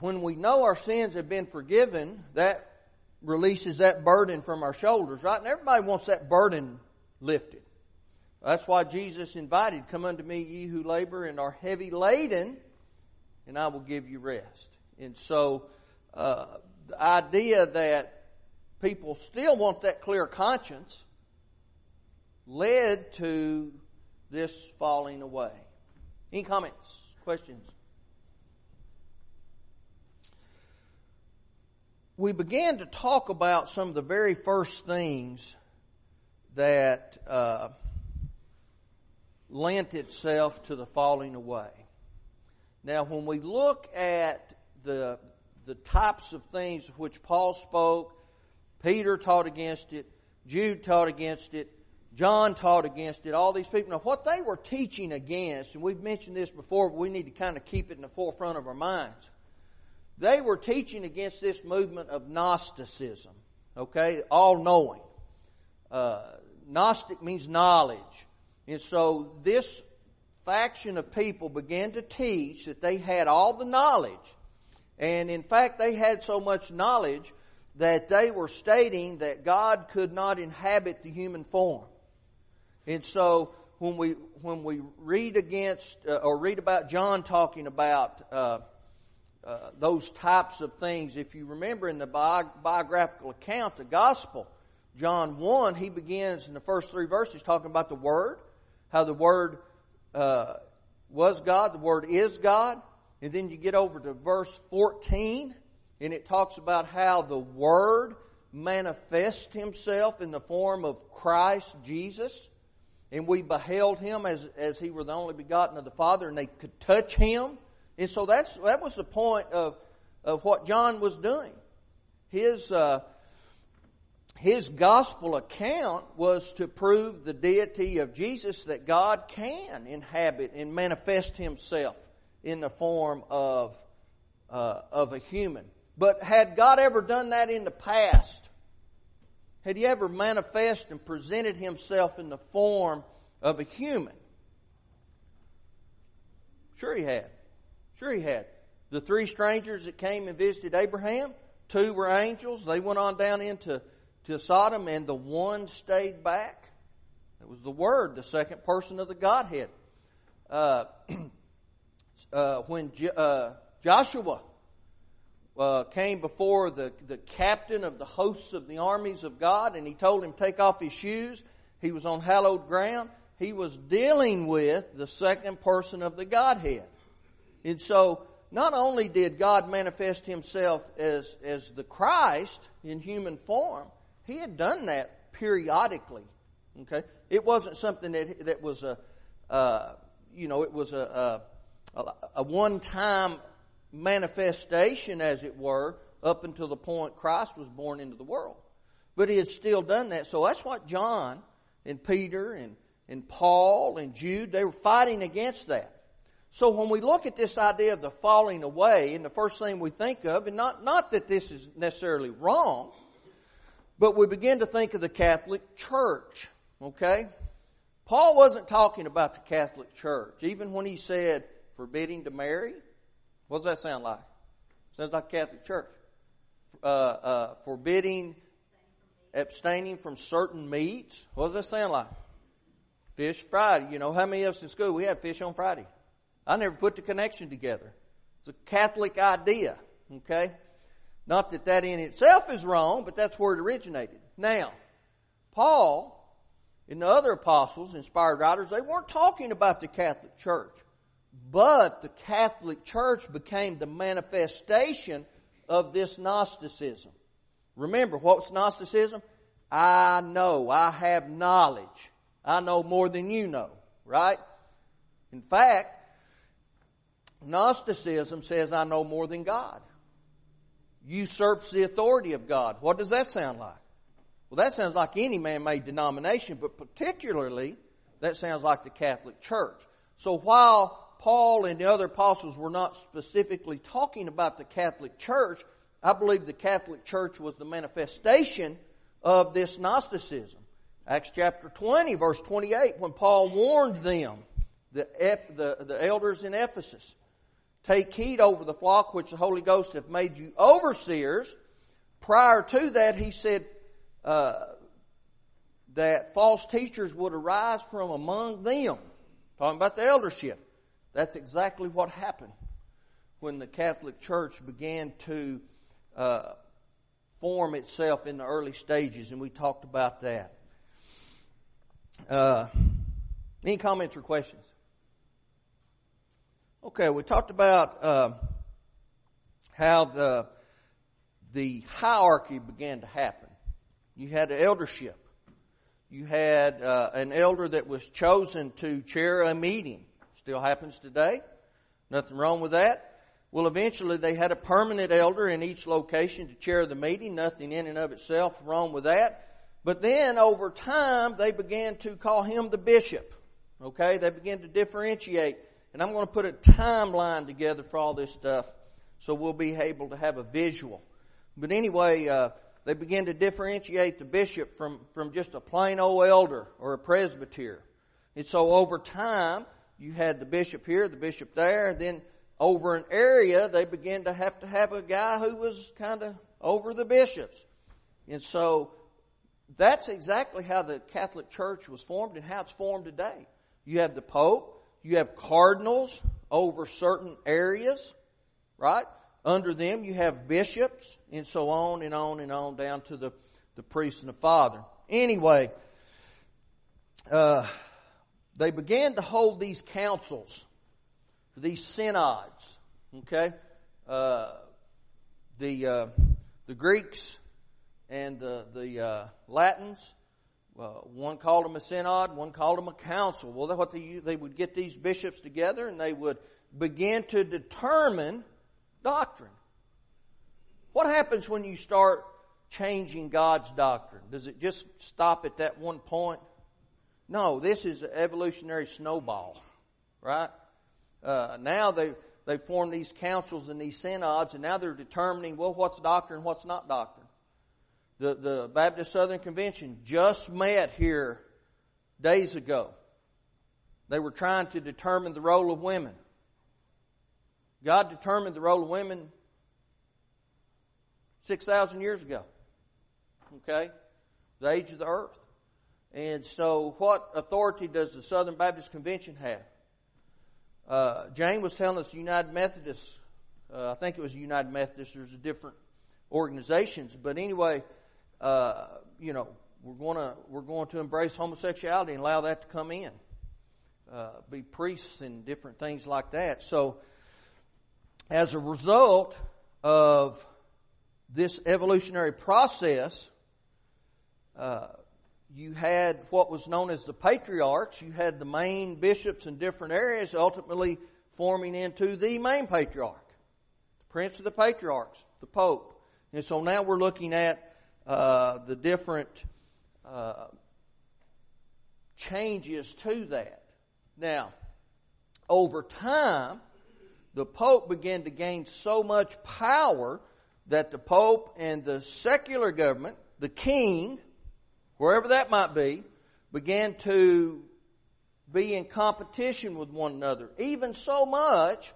when we know our sins have been forgiven, that releases that burden from our shoulders, right? And everybody wants that burden lifted. That's why Jesus invited, Come unto me, ye who labor and are heavy laden, and I will give you rest. And so, uh, the idea that people still want that clear conscience led to this falling away. Any comments, questions? We began to talk about some of the very first things that uh, lent itself to the falling away. Now, when we look at the the types of things of which Paul spoke, Peter taught against it, Jude taught against it, John taught against it, all these people. Now, what they were teaching against, and we've mentioned this before, but we need to kind of keep it in the forefront of our minds. They were teaching against this movement of Gnosticism, okay? All knowing. Uh, Gnostic means knowledge. And so this faction of people began to teach that they had all the knowledge and in fact, they had so much knowledge that they were stating that God could not inhabit the human form. And so when we when we read against uh, or read about John talking about uh, uh, those types of things, if you remember in the bi- biographical account, the gospel, John one, he begins in the first three verses talking about the Word, how the Word uh, was God, the Word is God, and then you get over to verse 14, and it talks about how the Word manifests Himself in the form of Christ Jesus. And we beheld Him as, as He were the only begotten of the Father, and they could touch Him. And so that's, that was the point of, of what John was doing. His, uh, his gospel account was to prove the deity of Jesus that God can inhabit and manifest Himself in the form of, uh, of a human. But had God ever done that in the past? Had He ever manifested and presented Himself in the form of a human? Sure He had. Sure He had. The three strangers that came and visited Abraham, two were angels. They went on down into to Sodom, and the one stayed back. It was the Word, the second person of the Godhead. Uh, uh, when uh, Joshua uh, came before the, the captain of the hosts of the armies of God and he told him take off his shoes. He was on hallowed ground. He was dealing with the second person of the Godhead. And so, not only did God manifest himself as, as the Christ in human form, he had done that periodically. Okay? It wasn't something that, that was a, uh, you know, it was a, a a one time manifestation, as it were, up until the point Christ was born into the world. But he had still done that. So that's what John and Peter and, and Paul and Jude, they were fighting against that. So when we look at this idea of the falling away, and the first thing we think of, and not, not that this is necessarily wrong, but we begin to think of the Catholic Church. Okay? Paul wasn't talking about the Catholic Church, even when he said, forbidding to marry. What does that sound like? Sounds like Catholic Church. Uh, uh, forbidding, abstaining from certain meats. What does that sound like? Fish Friday. You know, how many of us in school we had fish on Friday? I never put the connection together. It's a Catholic idea. Okay? Not that that in itself is wrong, but that's where it originated. Now, Paul and the other apostles, inspired writers, they weren't talking about the Catholic Church. But the Catholic Church became the manifestation of this Gnosticism. Remember, what's Gnosticism? I know, I have knowledge. I know more than you know, right? In fact, Gnosticism says I know more than God. Usurps the authority of God. What does that sound like? Well, that sounds like any man-made denomination, but particularly that sounds like the Catholic Church. So while Paul and the other apostles were not specifically talking about the Catholic Church. I believe the Catholic Church was the manifestation of this Gnosticism. Acts chapter 20, verse 28, when Paul warned them, the, the, the elders in Ephesus, Take heed over the flock which the Holy Ghost hath made you overseers. Prior to that, he said uh, that false teachers would arise from among them. Talking about the eldership. That's exactly what happened when the Catholic Church began to uh, form itself in the early stages, and we talked about that. Uh, any comments or questions? Okay, we talked about uh, how the the hierarchy began to happen. You had the eldership. You had uh, an elder that was chosen to chair a meeting. Still happens today. Nothing wrong with that. Well, eventually they had a permanent elder in each location to chair the meeting. Nothing in and of itself wrong with that. But then over time they began to call him the bishop. Okay, they began to differentiate. And I'm going to put a timeline together for all this stuff so we'll be able to have a visual. But anyway, uh, they began to differentiate the bishop from, from just a plain old elder or a presbyter. And so over time, you had the bishop here, the bishop there, and then over an area, they began to have to have a guy who was kind of over the bishops. And so that's exactly how the Catholic Church was formed and how it's formed today. You have the Pope, you have cardinals over certain areas, right? Under them you have bishops and so on and on and on down to the, the priest and the father. Anyway, uh, they began to hold these councils these synods. Okay, uh, the uh, the Greeks and the the uh, one called them a synod, one called them a council. Well, what they they would get these bishops together and they would begin to determine doctrine. What happens when you start changing God's doctrine? Does it just stop at that one point? No, this is an evolutionary snowball, right? Uh, now they they formed these councils and these synods, and now they're determining well what's doctrine, what's not doctrine. The the Baptist Southern Convention just met here days ago. They were trying to determine the role of women. God determined the role of women six thousand years ago. Okay, the age of the earth. And so, what authority does the Southern Baptist Convention have? Uh, Jane was telling us United Methodists, uh, I think it was United Methodists, there's different organizations, but anyway, uh, you know, we're going to we're going to embrace homosexuality and allow that to come in, uh, be priests and different things like that. So, as a result of this evolutionary process, uh, you had what was known as the patriarchs. You had the main bishops in different areas, ultimately forming into the main patriarch, the prince of the patriarchs, the pope. And so now we're looking at uh, the different uh, changes to that. Now, over time, the pope began to gain so much power that the pope and the secular government, the king, wherever that might be, began to be in competition with one another. Even so much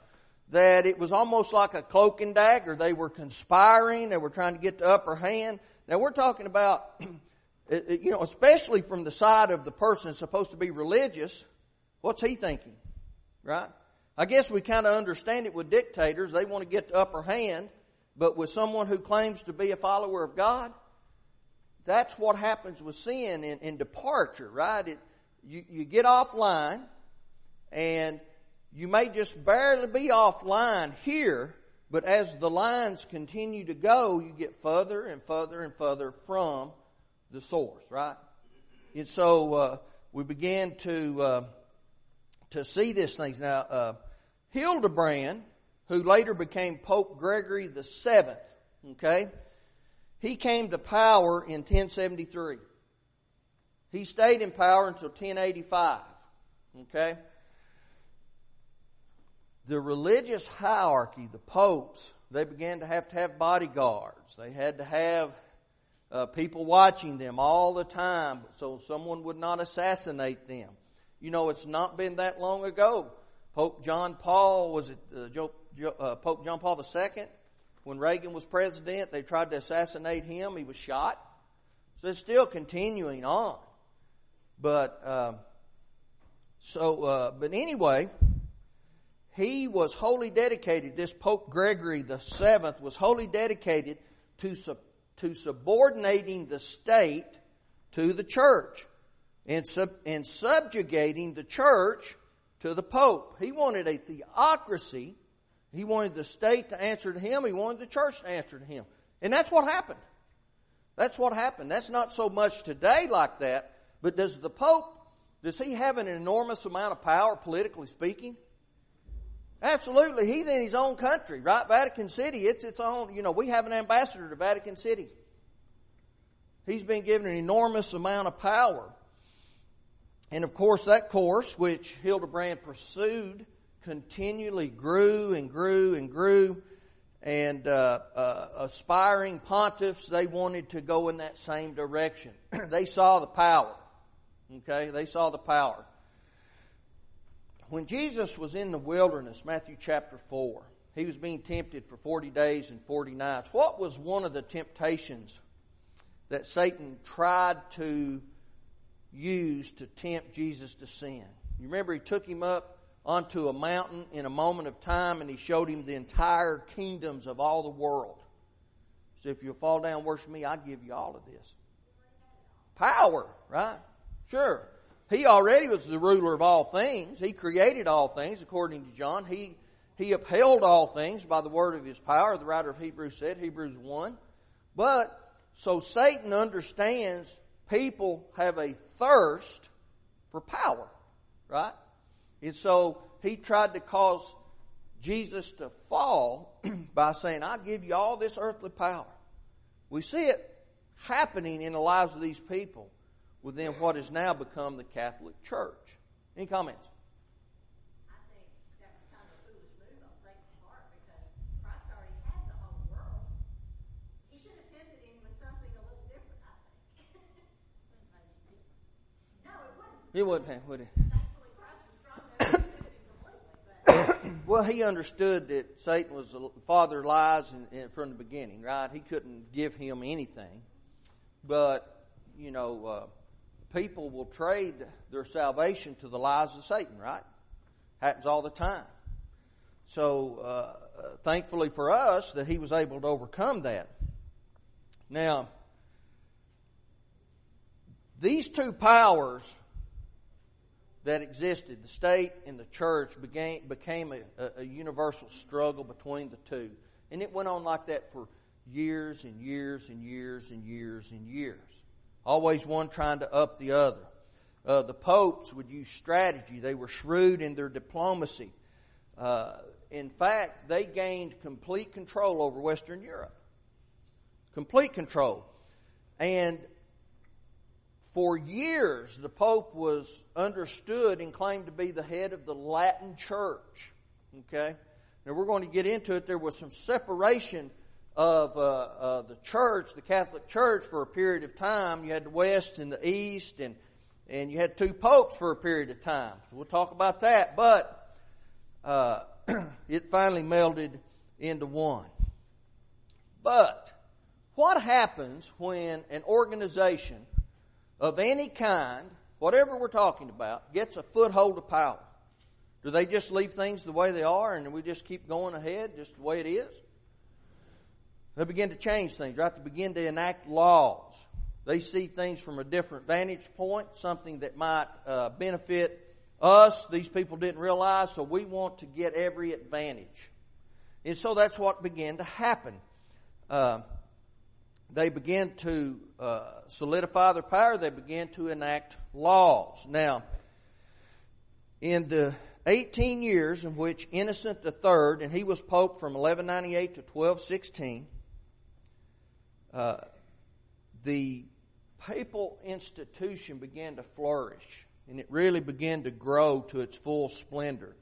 that it was almost like a cloak and dagger. They were conspiring, they were trying to get the upper hand. Now we're talking about, you know, especially from the side of the person supposed to be religious, what's he thinking? Right? I guess we kind of understand it with dictators. They want to get the upper hand, but with someone who claims to be a follower of God, that's what happens with sin in, in departure, right? It, you, you get offline and you may just barely be offline here, but as the lines continue to go, you get further and further and further from the source, right? And so uh, we began to uh, to see these things. Now, uh, Hildebrand, who later became Pope Gregory the Seventh, okay, he came to power in 1073. He stayed in power until 1085. Okay? The religious hierarchy, the popes, they began to have to have bodyguards. They had to have uh, people watching them all the time so someone would not assassinate them. You know, it's not been that long ago. Pope John Paul was it? Uh, uh, Pope John Paul II, when Reagan was president, they tried to assassinate him. He was shot. So it's still continuing on. But, uh, so, uh, but anyway, he was wholly dedicated, this Pope Gregory the Seventh was wholly dedicated to, to subordinating the state to the church and, sub, and subjugating the church to the Pope. He wanted a theocracy. He wanted the state to answer to him. He wanted the church to answer to him. And that's what happened. That's what happened. That's not so much today like that, but does the Pope, does he have an enormous amount of power, politically speaking? Absolutely. He's in his own country, right? Vatican City, it's its own, you know, we have an ambassador to Vatican City. He's been given an enormous amount of power. And of course, that course, which Hildebrand pursued, continually grew and grew and grew. And uh, uh, aspiring pontiffs, they wanted to go in that same direction. they saw the power. Okay, they saw the power. When Jesus was in the wilderness, Matthew chapter 4, he was being tempted for 40 days and 40 nights. What was one of the temptations that Satan tried to use to tempt Jesus to sin? You remember he took him up onto a mountain in a moment of time and he showed him the entire kingdoms of all the world. So if you'll fall down worship me, I'll give you all of this. Power, right? Sure. He already was the ruler of all things. He created all things, according to John. He, he upheld all things by the word of his power, the writer of Hebrews said, Hebrews 1. But, so Satan understands people have a thirst for power, right? And so he tried to cause Jesus to fall by saying, I'll give you all this earthly power. We see it happening in the lives of these people within what has now become the Catholic Church. Any comments? I think that was kind of a foolish move on Satan's part because Christ already had the whole world. He should have tempted him with something a little different, I think. no, it wouldn't. Have, would it? Thankfully, Christ was strong enough to resist him completely. But Well, he understood that Satan was the father of lies from the beginning, right? He couldn't give him anything. But, you know, uh, people will trade their salvation to the lies of Satan, right? Happens all the time. So, uh, uh, thankfully for us that he was able to overcome that. Now, these two powers that existed, the state and the church, began, became a, a, a universal struggle between the two. And it went on like that for years and years and years and years and years. Always one trying to up the other. Uh, the popes would use strategy. They were shrewd in their diplomacy. Uh, in fact, they gained complete control over Western Europe. Complete control. And for years, the Pope was understood and claimed to be the head of the Latin Church. Okay? Now, we're going to get into it. There was some separation of uh, uh, the church, the Catholic Church, for a period of time. You had the West and the East, and and you had two popes for a period of time. So we'll talk about that. But uh, it finally melded into one. But what happens when an organization of any kind, whatever we're talking about, gets a foothold of power? Do they just leave things the way they are and we just keep going ahead just the way it is? They begin to change things, right? They begin to enact laws. They see things from a different vantage point, something that might uh, benefit us. These people didn't realize, so we want to get every advantage. And so that's what began to happen. Uh, they began to uh, solidify their power. They began to enact laws. Now, in the 18 years in which Innocent III, and he was Pope from 1198 to 1216, uh, the papal institution began to flourish and it really began to grow to its full splendor.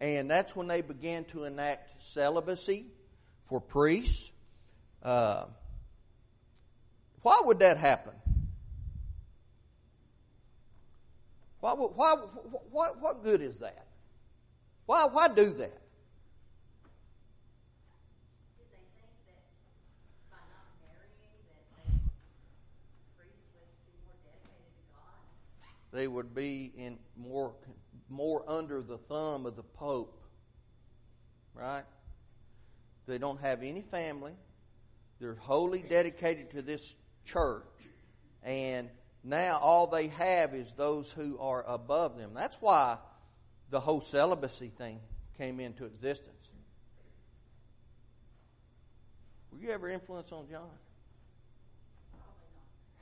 And that's when they began to enact celibacy for priests. Uh, why would that happen? Why, why, what, what good is that? Why, why do that? They would be in more more under the thumb of the Pope. Right? They don't have any family. They're wholly dedicated to this church. And now all they have is those who are above them. That's why the whole celibacy thing came into existence. Were you ever influenced on John?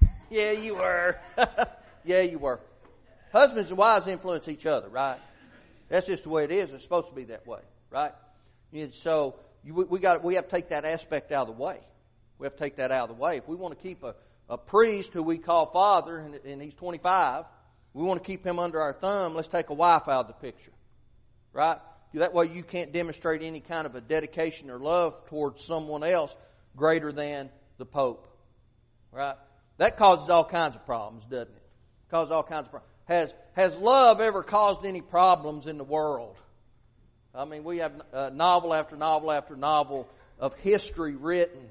yeah, you were. yeah, you were. Husbands and wives influence each other, right? That's just the way it is. It's supposed to be that way, right? And so you, we got we have to take that aspect out of the way. We have to take that out of the way. If we want to keep a, a priest who we call father and, and he's 25, we want to keep him under our thumb. Let's take a wife out of the picture, right? That way you can't demonstrate any kind of a dedication or love towards someone else greater than the Pope, right? That causes all kinds of problems, doesn't it? Causes all kinds of problems. Has, has love ever caused any problems in the world? I mean, we have uh, novel after novel after novel of history written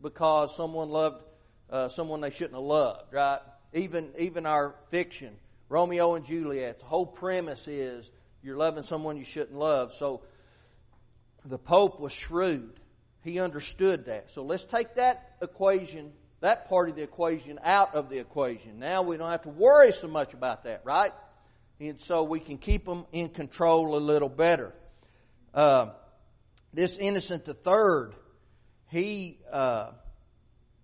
because someone loved uh, someone they shouldn't have loved, right? Even even our fiction, Romeo and Juliet. The whole premise is you're loving someone you shouldn't love. So the Pope was shrewd. He understood that. So let's take that equation that part of the equation out of the equation. Now we don't have to worry so much about that, right? And so we can keep them in control a little better. Uh, this Innocent the Third, he uh,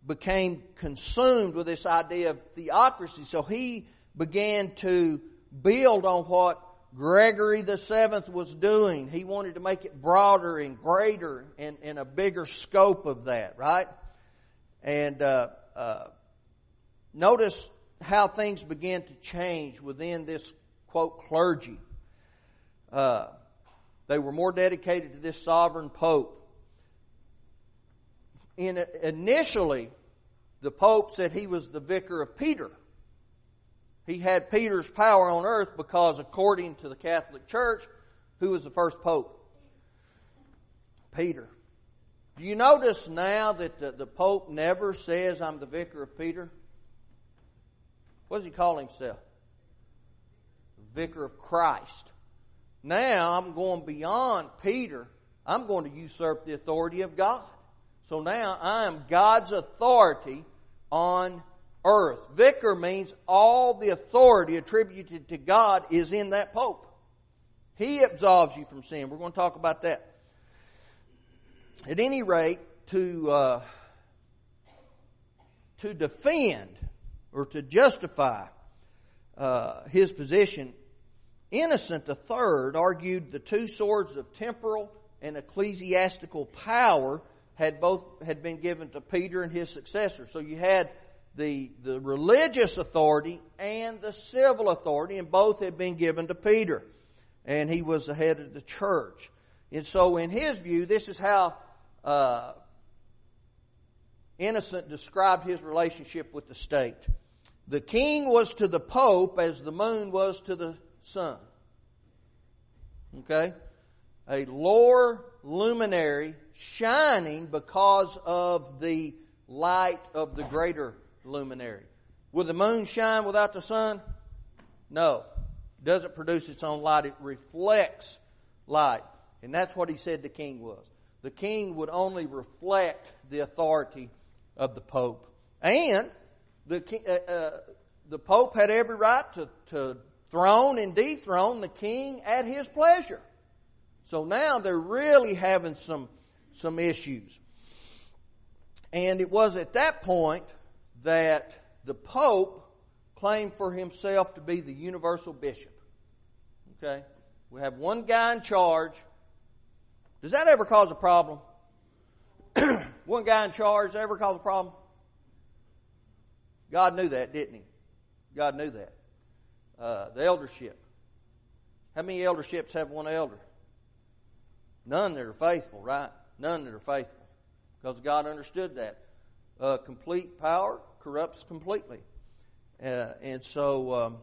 became consumed with this idea of theocracy, so he began to build on what Gregory the Seventh was doing. He wanted to make it broader and greater and, and a bigger scope of that, right? And uh, uh, notice how things began to change within this quote clergy. Uh, they were more dedicated to this sovereign pope. In, initially, the pope said he was the vicar of Peter. He had Peter's power on earth because, according to the Catholic Church, who was the first pope? Peter. Do you notice now that the, the Pope never says, I'm the vicar of Peter? What does he call himself? Vicar of Christ. Now I'm going beyond Peter. I'm going to usurp the authority of God. So now I am God's authority on earth. Vicar means all the authority attributed to God is in that Pope. He absolves you from sin. We're going to talk about that at any rate, to uh, to defend or to justify uh, his position, Innocent III argued the two swords of temporal and ecclesiastical power had both had been given to Peter and his successors. So you had the the religious authority and the civil authority, and both had been given to Peter, and he was the head of the church. And so, in his view, this is how uh, Innocent described his relationship with the state. The king was to the pope as the moon was to the sun. Okay? A lower luminary shining because of the light of the greater luminary. Will the moon shine without the sun? No. It doesn't produce its own light. It reflects light. And that's what he said the king was the king would only reflect the authority of the pope. And the, uh, uh, the pope had every right to, to throne and dethrone the king at his pleasure. So now they're really having some, some issues. And it was at that point that the pope claimed for himself to be the universal bishop. Okay? We have one guy in charge does that ever cause a problem? One guy in charge ever cause a problem? God knew that, didn't he? God knew that. Uh, the eldership. How many elderships have one elder? None that are faithful, right? None that are faithful. Because God understood that. Uh, complete power corrupts completely. Uh, and so um,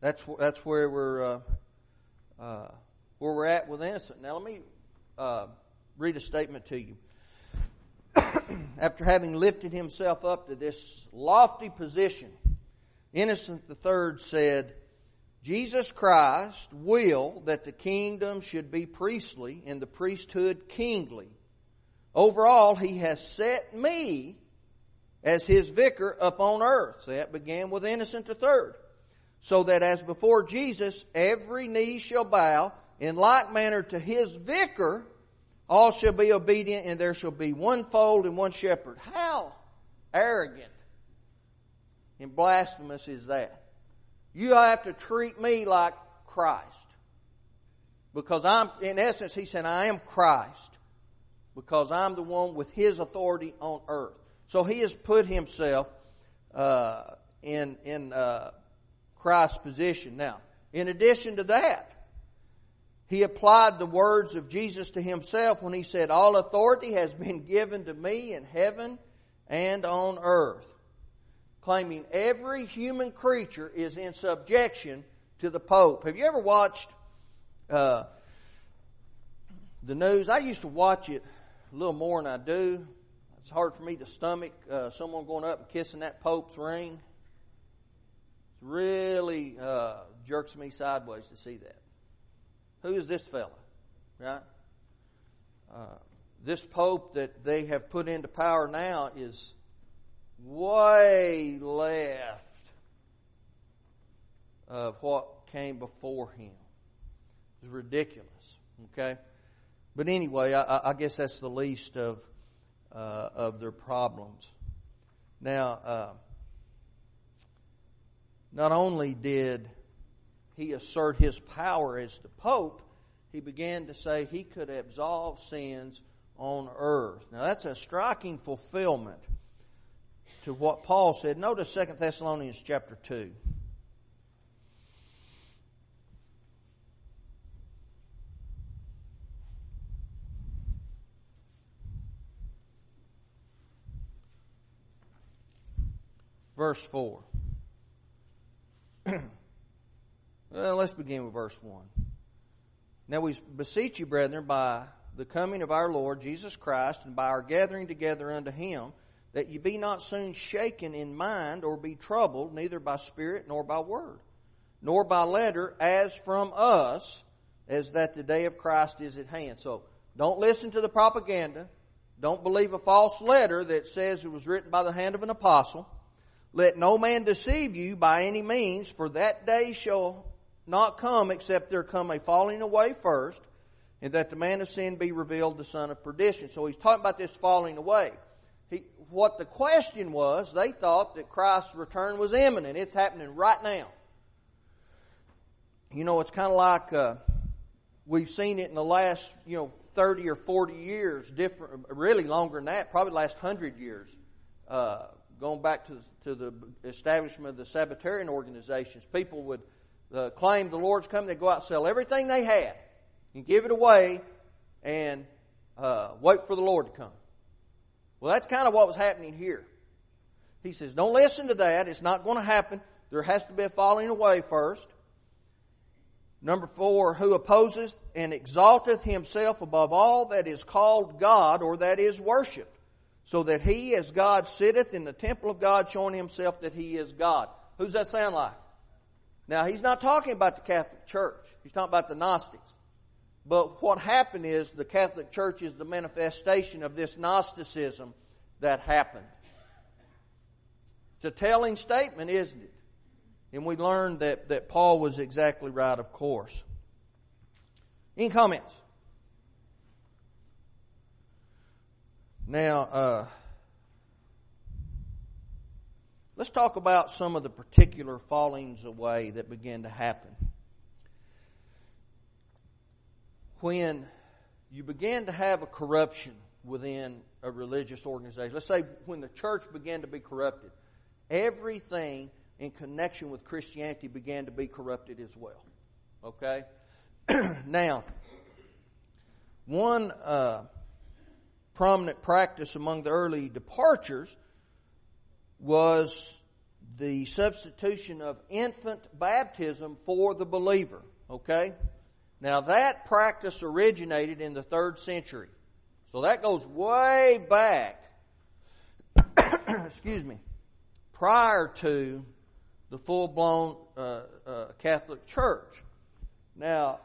that's, that's where we're uh, uh where we're at with innocent. Now, let me uh, read a statement to you. After having lifted himself up to this lofty position Innocent III said, Jesus Christ will that the kingdom should be priestly and the priesthood kingly. Overall, he has set me as his vicar upon earth. So that began with Innocent III. So that as before Jesus, every knee shall bow, in like manner to his vicar, all shall be obedient, and there shall be one fold and one shepherd. How arrogant and blasphemous is that? You have to treat me like Christ. Because I'm, in essence, he said, I am Christ. Because I'm the one with his authority on earth. So he has put himself uh, in in uh, Christ's position. Now, in addition to that, he applied the words of Jesus to himself when he said, "All authority has been given to me in heaven and on earth," claiming every human creature is in subjection to the Pope. Have you ever watched uh, the news? I used to watch it a little more than I do it's hard for me to stomach uh, someone going up and kissing that Pope's ring. It really uh, jerks me sideways to see that. Who is this fella? Right? Uh, this Pope that they have put into power now is way left of what came before him. It's ridiculous. Okay? But anyway, I, I guess that's the least of uh, of their problems. Now, uh, not only did he assert his power as the Pope, he began to say he could absolve sins on earth. Now, that's a striking fulfillment to what Paul said. Notice 2 Thessalonians chapter 2. verse 4. well, let's begin with verse 1. Now we beseech you, brethren, by the coming of our Lord Jesus Christ and by our gathering together unto him, that ye be not soon shaken in mind or be troubled, neither by spirit nor by word, nor by letter, as from us, as that the day of Christ is at hand. So don't listen to the propaganda. Don't believe a false letter that says it was written by the hand of an apostle. Let no man deceive you by any means, for that day shall not come except there come a falling away first, and that the man of sin be revealed, the son of perdition. So he's talking about this falling away. He, what the question was, they thought that Christ's return was imminent. It's happening right now. You know, it's kind of like uh, we've seen it in the last, you know, 30 or 40 years, different, really longer than that, probably last 100 years. Uh, going back to, to the establishment of the Sabbatarian organizations, people would uh, claim the Lord's coming, they'd go out and sell everything they had and give it away and uh, wait for the Lord to come. Well, that's kind of what was happening here. He says, don't listen to that. It's not going to happen. There has to be a falling away first. Number four, who opposeth and exalteth himself above all that is called God or that is worshipped so that he as God sitteth in the temple of God, showing himself that he is God. Who's that sound like? Now, he's not talking about the Catholic Church. He's talking about the Gnostics. But what happened is the Catholic Church is the manifestation of this Gnosticism that happened. It's a telling statement, isn't it? And we learned that, that Paul was exactly right, of course. Any comments? Now, uh, let's talk about some of the particular fallings away that began to happen. When you began to have a corruption within a religious organization, let's say when the church began to be corrupted, everything in connection with Christianity began to be corrupted as well. Okay? now, one. Uh, prominent practice among the early departures was the substitution of infant baptism for the believer. Okay? Now that practice originated in the third century. So that goes way back, excuse me, prior to the full blown uh, uh, Catholic Church. Now,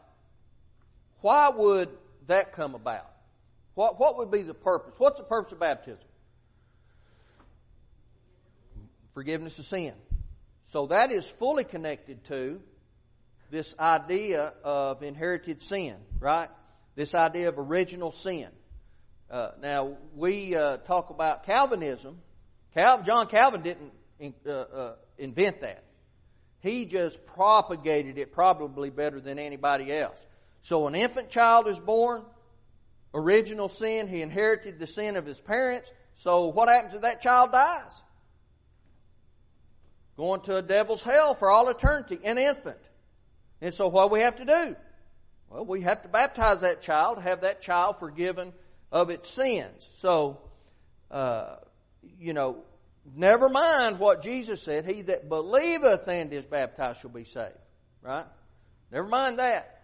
why would that come about? What, what would be the purpose? What's the purpose of baptism? Forgiveness of sin. So that is fully connected to this idea of inherited sin, right? This idea of original sin. Uh, now, we uh, talk about Calvinism. Cal- John Calvin didn't in, uh, uh invent that. He just propagated it probably better than anybody else. So an infant child is born, original sin, he inherited the sin of his parents. So what happens if that child dies? Going to a devil's hell for all eternity, an infant. And so what do we have to do? Well, we have to baptize that child, have that child forgiven of its sins. So, uh, you know, never mind what Jesus said. He that believeth and is baptized shall be saved. Right? Never mind that.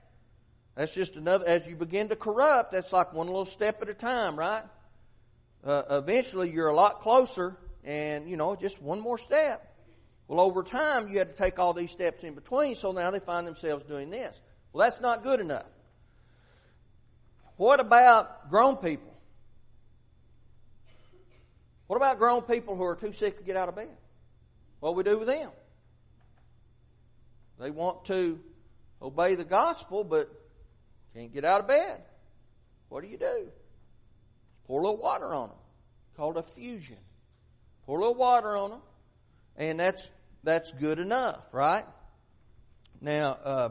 That's just another, as you begin to corrupt, that's like one little step at a time, right? Uh, eventually you're a lot closer and, you know, just one more step. Well, over time, you had to take all these steps in between, so now they find themselves doing this. Well, that's not good enough. What about grown people? What about grown people who are too sick to get out of bed? What do we do with them? They want to obey the gospel, but can't get out of bed. What do you do? Pour a little water on them, called affusion. Pour a little water on them, and that's that's good enough, right? Now, uh,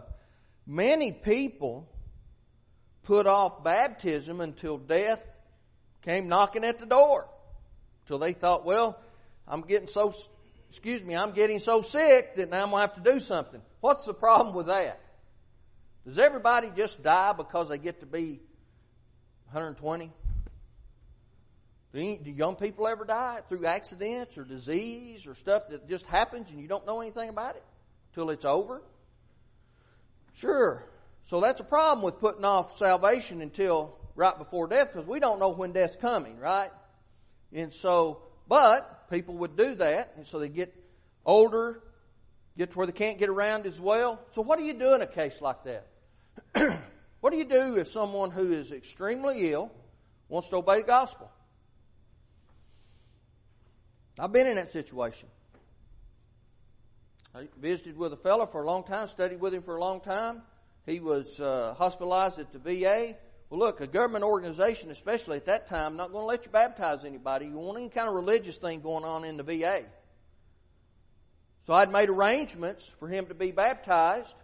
many people put off baptism until death came knocking at the door. Till they thought, well, I'm getting so, excuse me, I'm getting so sick that now I'm going to have to do something. What's the problem with that? Does everybody just die because they get to be 120? Do, young people ever die through accidents or disease or stuff that just happens and you don't know anything about it till it's over? Sure. So that's a problem with putting off salvation until right before death because we don't know when death's coming, right? And so, but people would do that and so they get older, get to where they can't get around as well. So what do you do in a case like that? what do you do if someone who is extremely ill wants to obey the gospel? I've been in that situation. I visited with a fellow for a long time, studied with him for a long time. He was uh, hospitalized at the VA. Well, look, a government organization, especially at that time, not going to let you baptize anybody. You want any kind of religious thing going on in the VA. So I'd made arrangements for him to be baptized.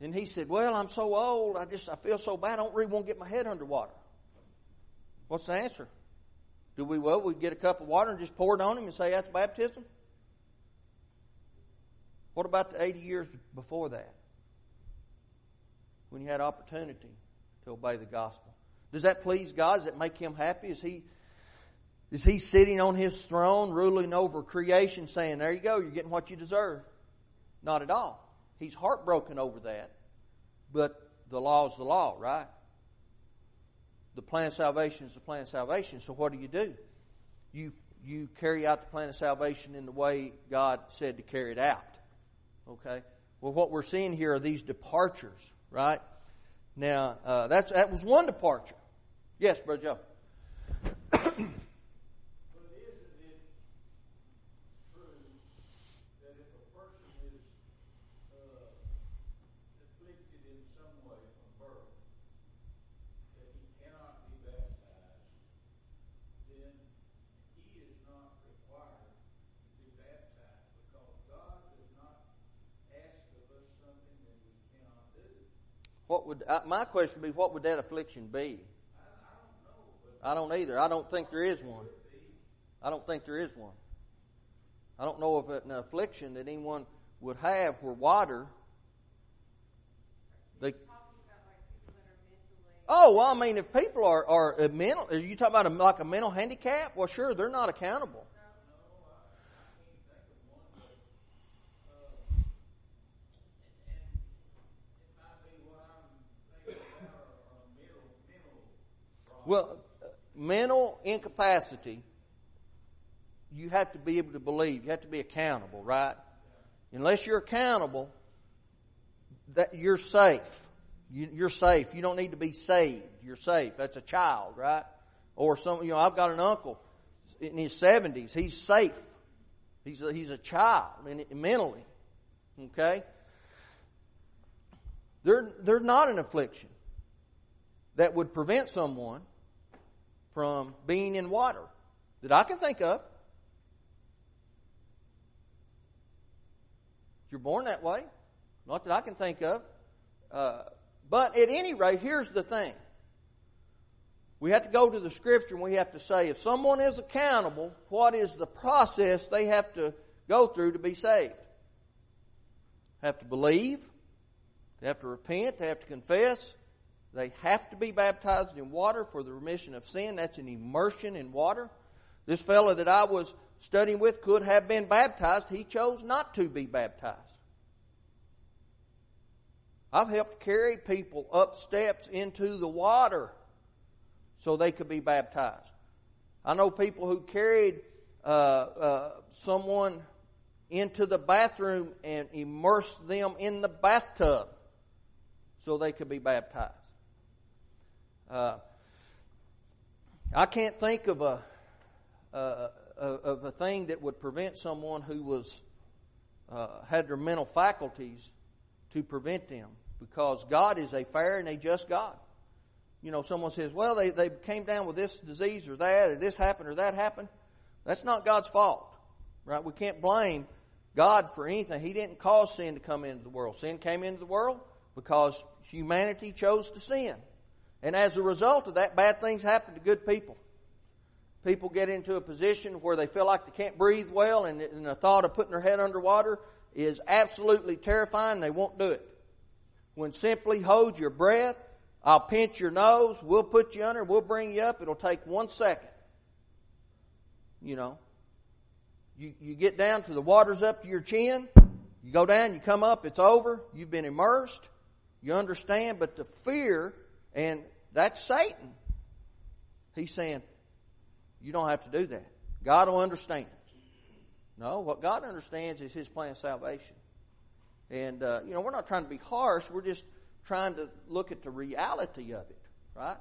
And he said, Well, I'm so old, I just I feel so bad, I don't really want to get my head underwater. What's the answer? Do we, well, we get a cup of water and just pour it on him and say that's baptism? What about the 80 years before that? When you had opportunity to obey the gospel. Does that please God? Does it make him happy? Is he, is he sitting on his throne ruling over creation saying, there you go, you're getting what you deserve? Not at all. He's heartbroken over that. But the law is the law, right? The plan of salvation is the plan of salvation. So what do you do? You you carry out the plan of salvation in the way God said to carry it out. Okay. Well, what we're seeing here are these departures, right? Now, uh, that's that was one departure. Yes, Brother Joe. What would uh, my question would be? What would that affliction be? I don't either. I don't think there is one. I don't think there is one. I don't know of an affliction that anyone would have where water. They, oh well, I mean, if people are are mental, are you talking about a, like a mental handicap? Well, sure, they're not accountable. Well, mental incapacity, you have to be able to believe. You have to be accountable, right? unless you're accountable, that you're safe. You, you're safe. You don't need to be saved. You're safe. That's a child, right? Or some, you know, I've got an uncle in his seventies. He's safe. He's a, he's a child mentally. Okay? They're, they're not an affliction that would prevent someone from being in water that I can think of. You're born that way. Not that I can think of. Uh, but at any rate, here's the thing. We have to go to the scripture and we have to say if someone is accountable, what is the process they have to go through to be saved? Have to believe, they have to repent, they have to confess, they have to be baptized in water for the remission of sin. That's an immersion in water. This fellow that I was studying with could have been baptized. He chose not to be baptized. I've helped carry people up steps into the water so they could be baptized. I know people who carried uh, uh, someone into the bathroom and immersed them in the bathtub so they could be baptized. Uh, I can't think of a of a thing that would prevent someone who was uh, had their mental faculties to prevent them because God is a fair and a just God. You know, someone says, well, they, they came down with this disease or that, or this happened or that happened. That's not God's fault, right? We can't blame God for anything. He didn't cause sin to come into the world. Sin came into the world because humanity chose to sin. And as a result of that, bad things happen to good people. People get into a position where they feel like they can't breathe well, and, and the thought of putting their head underwater is absolutely terrifying. They won't do it. When simply hold your breath, I'll pinch your nose, we'll put you under, we'll bring you up. It'll take one second. You know, you, you get down to the water's up to your chin. You go down, you come up, it's over. You've been immersed. You understand, but the fear, and that's Satan. He's saying, you don't have to do that. God will understand. No, what God understands is His plan of salvation. And, uh, you know, we're not trying to be harsh. We're just trying to look at the reality of it, right?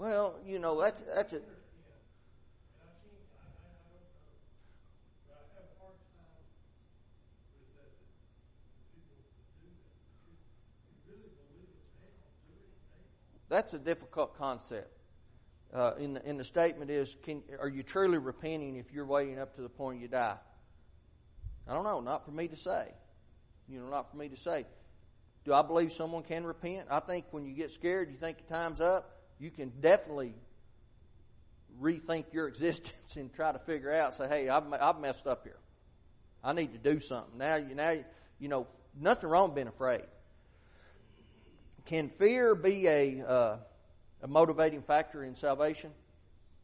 Well, you know, that's, that's a. That's a difficult concept. Uh, in, the, in the statement is, can, are you truly repenting if you're waiting up to the point you die? I don't know. Not for me to say. You know, not for me to say. Do I believe someone can repent? I think when you get scared, you think time's up you can definitely rethink your existence and try to figure out, say, hey, I've, I've messed up here. I need to do something. Now, you now, you know, nothing wrong being afraid. Can fear be a, uh, a motivating factor in salvation?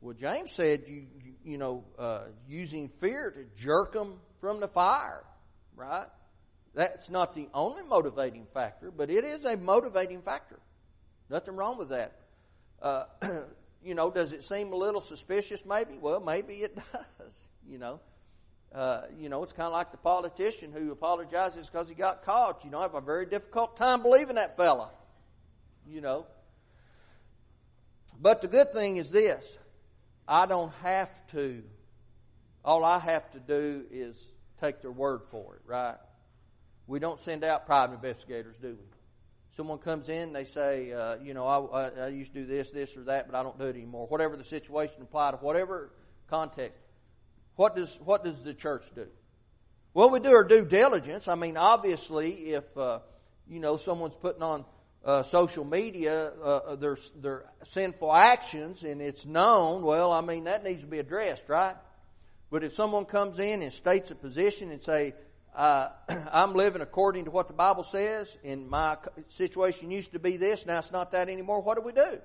Well, James said, you, you, you know, uh, using fear to jerk them from the fire, right? That's not the only motivating factor, but it is a motivating factor. Nothing wrong with that. Uh, you know, does it seem a little suspicious? Maybe. Well, maybe it does. You know, uh, you know, it's kind of like the politician who apologizes because he got caught. You know, I have a very difficult time believing that fella. You know, but the good thing is this: I don't have to. All I have to do is take their word for it, right? We don't send out private investigators, do we? Someone comes in, they say, uh, you know, I, I, I, used to do this, this, or that, but I don't do it anymore. Whatever the situation apply to whatever context. What does what does the church do? Well, we do our due diligence. I mean, obviously, if uh, you know someone's putting on uh, social media uh, their their sinful actions and it's known, well, I mean that needs to be addressed, right? But if someone comes in and states a position and say, uh, I'm living according to what the Bible says, and my situation used to be this, now it's not that anymore. What do we do?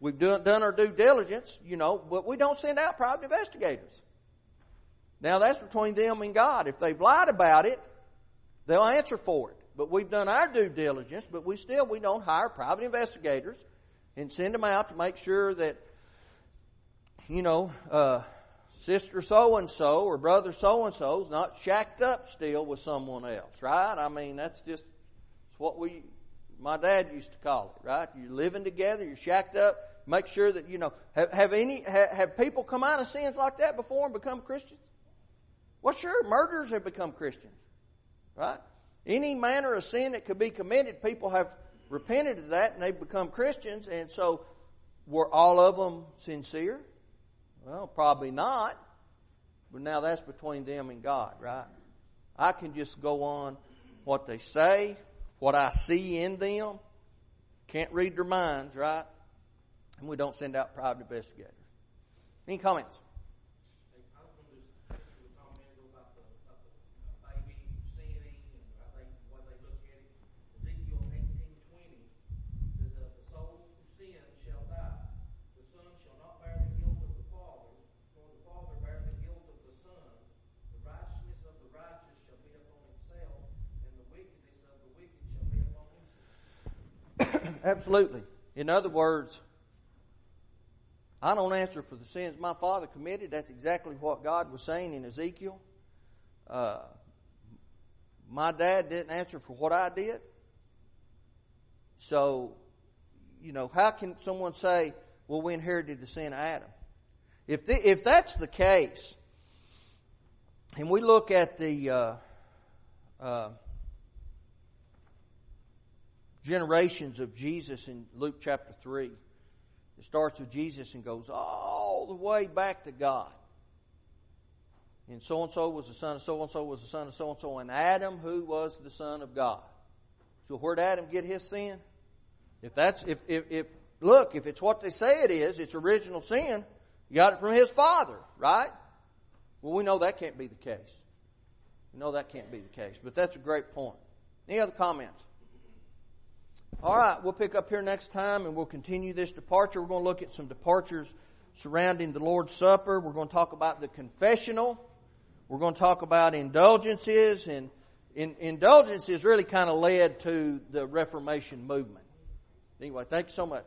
we've done, done our due diligence, you know, but we don't send out private investigators. Now that's between them and God. If they've lied about it, they'll answer for it. But we've done our due diligence, but we still, we don't hire private investigators and send them out to make sure that, you know, uh, sister so and so or brother so and so is not shacked up still with someone else, right? I mean, that's just what we, my dad used to call it, right? You're living together, you're shacked up. Make sure that you know. Have, have any have, have people come out of sins like that before and become Christians? Well, sure, murderers have become Christians, right? Any manner of sin that could be committed, people have repented of that and they've become Christians. And so, were all of them sincere? Well, probably not. But now that's between them and God, right? I can just go on what they say, what I see in them. Can't read their minds, right? And we don't send out private investigators. Any comments? Absolutely. In other words, I don't answer for the sins my father committed. That's exactly what God was saying in Ezekiel. Uh, my dad didn't answer for what I did. So, you know, how can someone say, well, we inherited the sin of Adam? If, the, if that's the case, and we look at the uh, uh, generations of Jesus in Luke chapter 3. It starts with Jesus and goes all the way back to God. And so and so was the son of so and so was the son of so and so, and Adam, who was the son of God. So where'd Adam get his sin? If that's if if, if look, if it's what they say it is, it's original sin. You got it from his father, right? Well, we know that can't be the case. We know that can't be the case, but that's a great point. Any other comments? All right, we'll pick up here next time and we'll continue this departure. We're going to look at some departures surrounding the Lord's Supper. We're going to talk about the confessional. We're going to talk about indulgences and in, indulgences really kind of led to the Reformation movement. Anyway, thank you so much.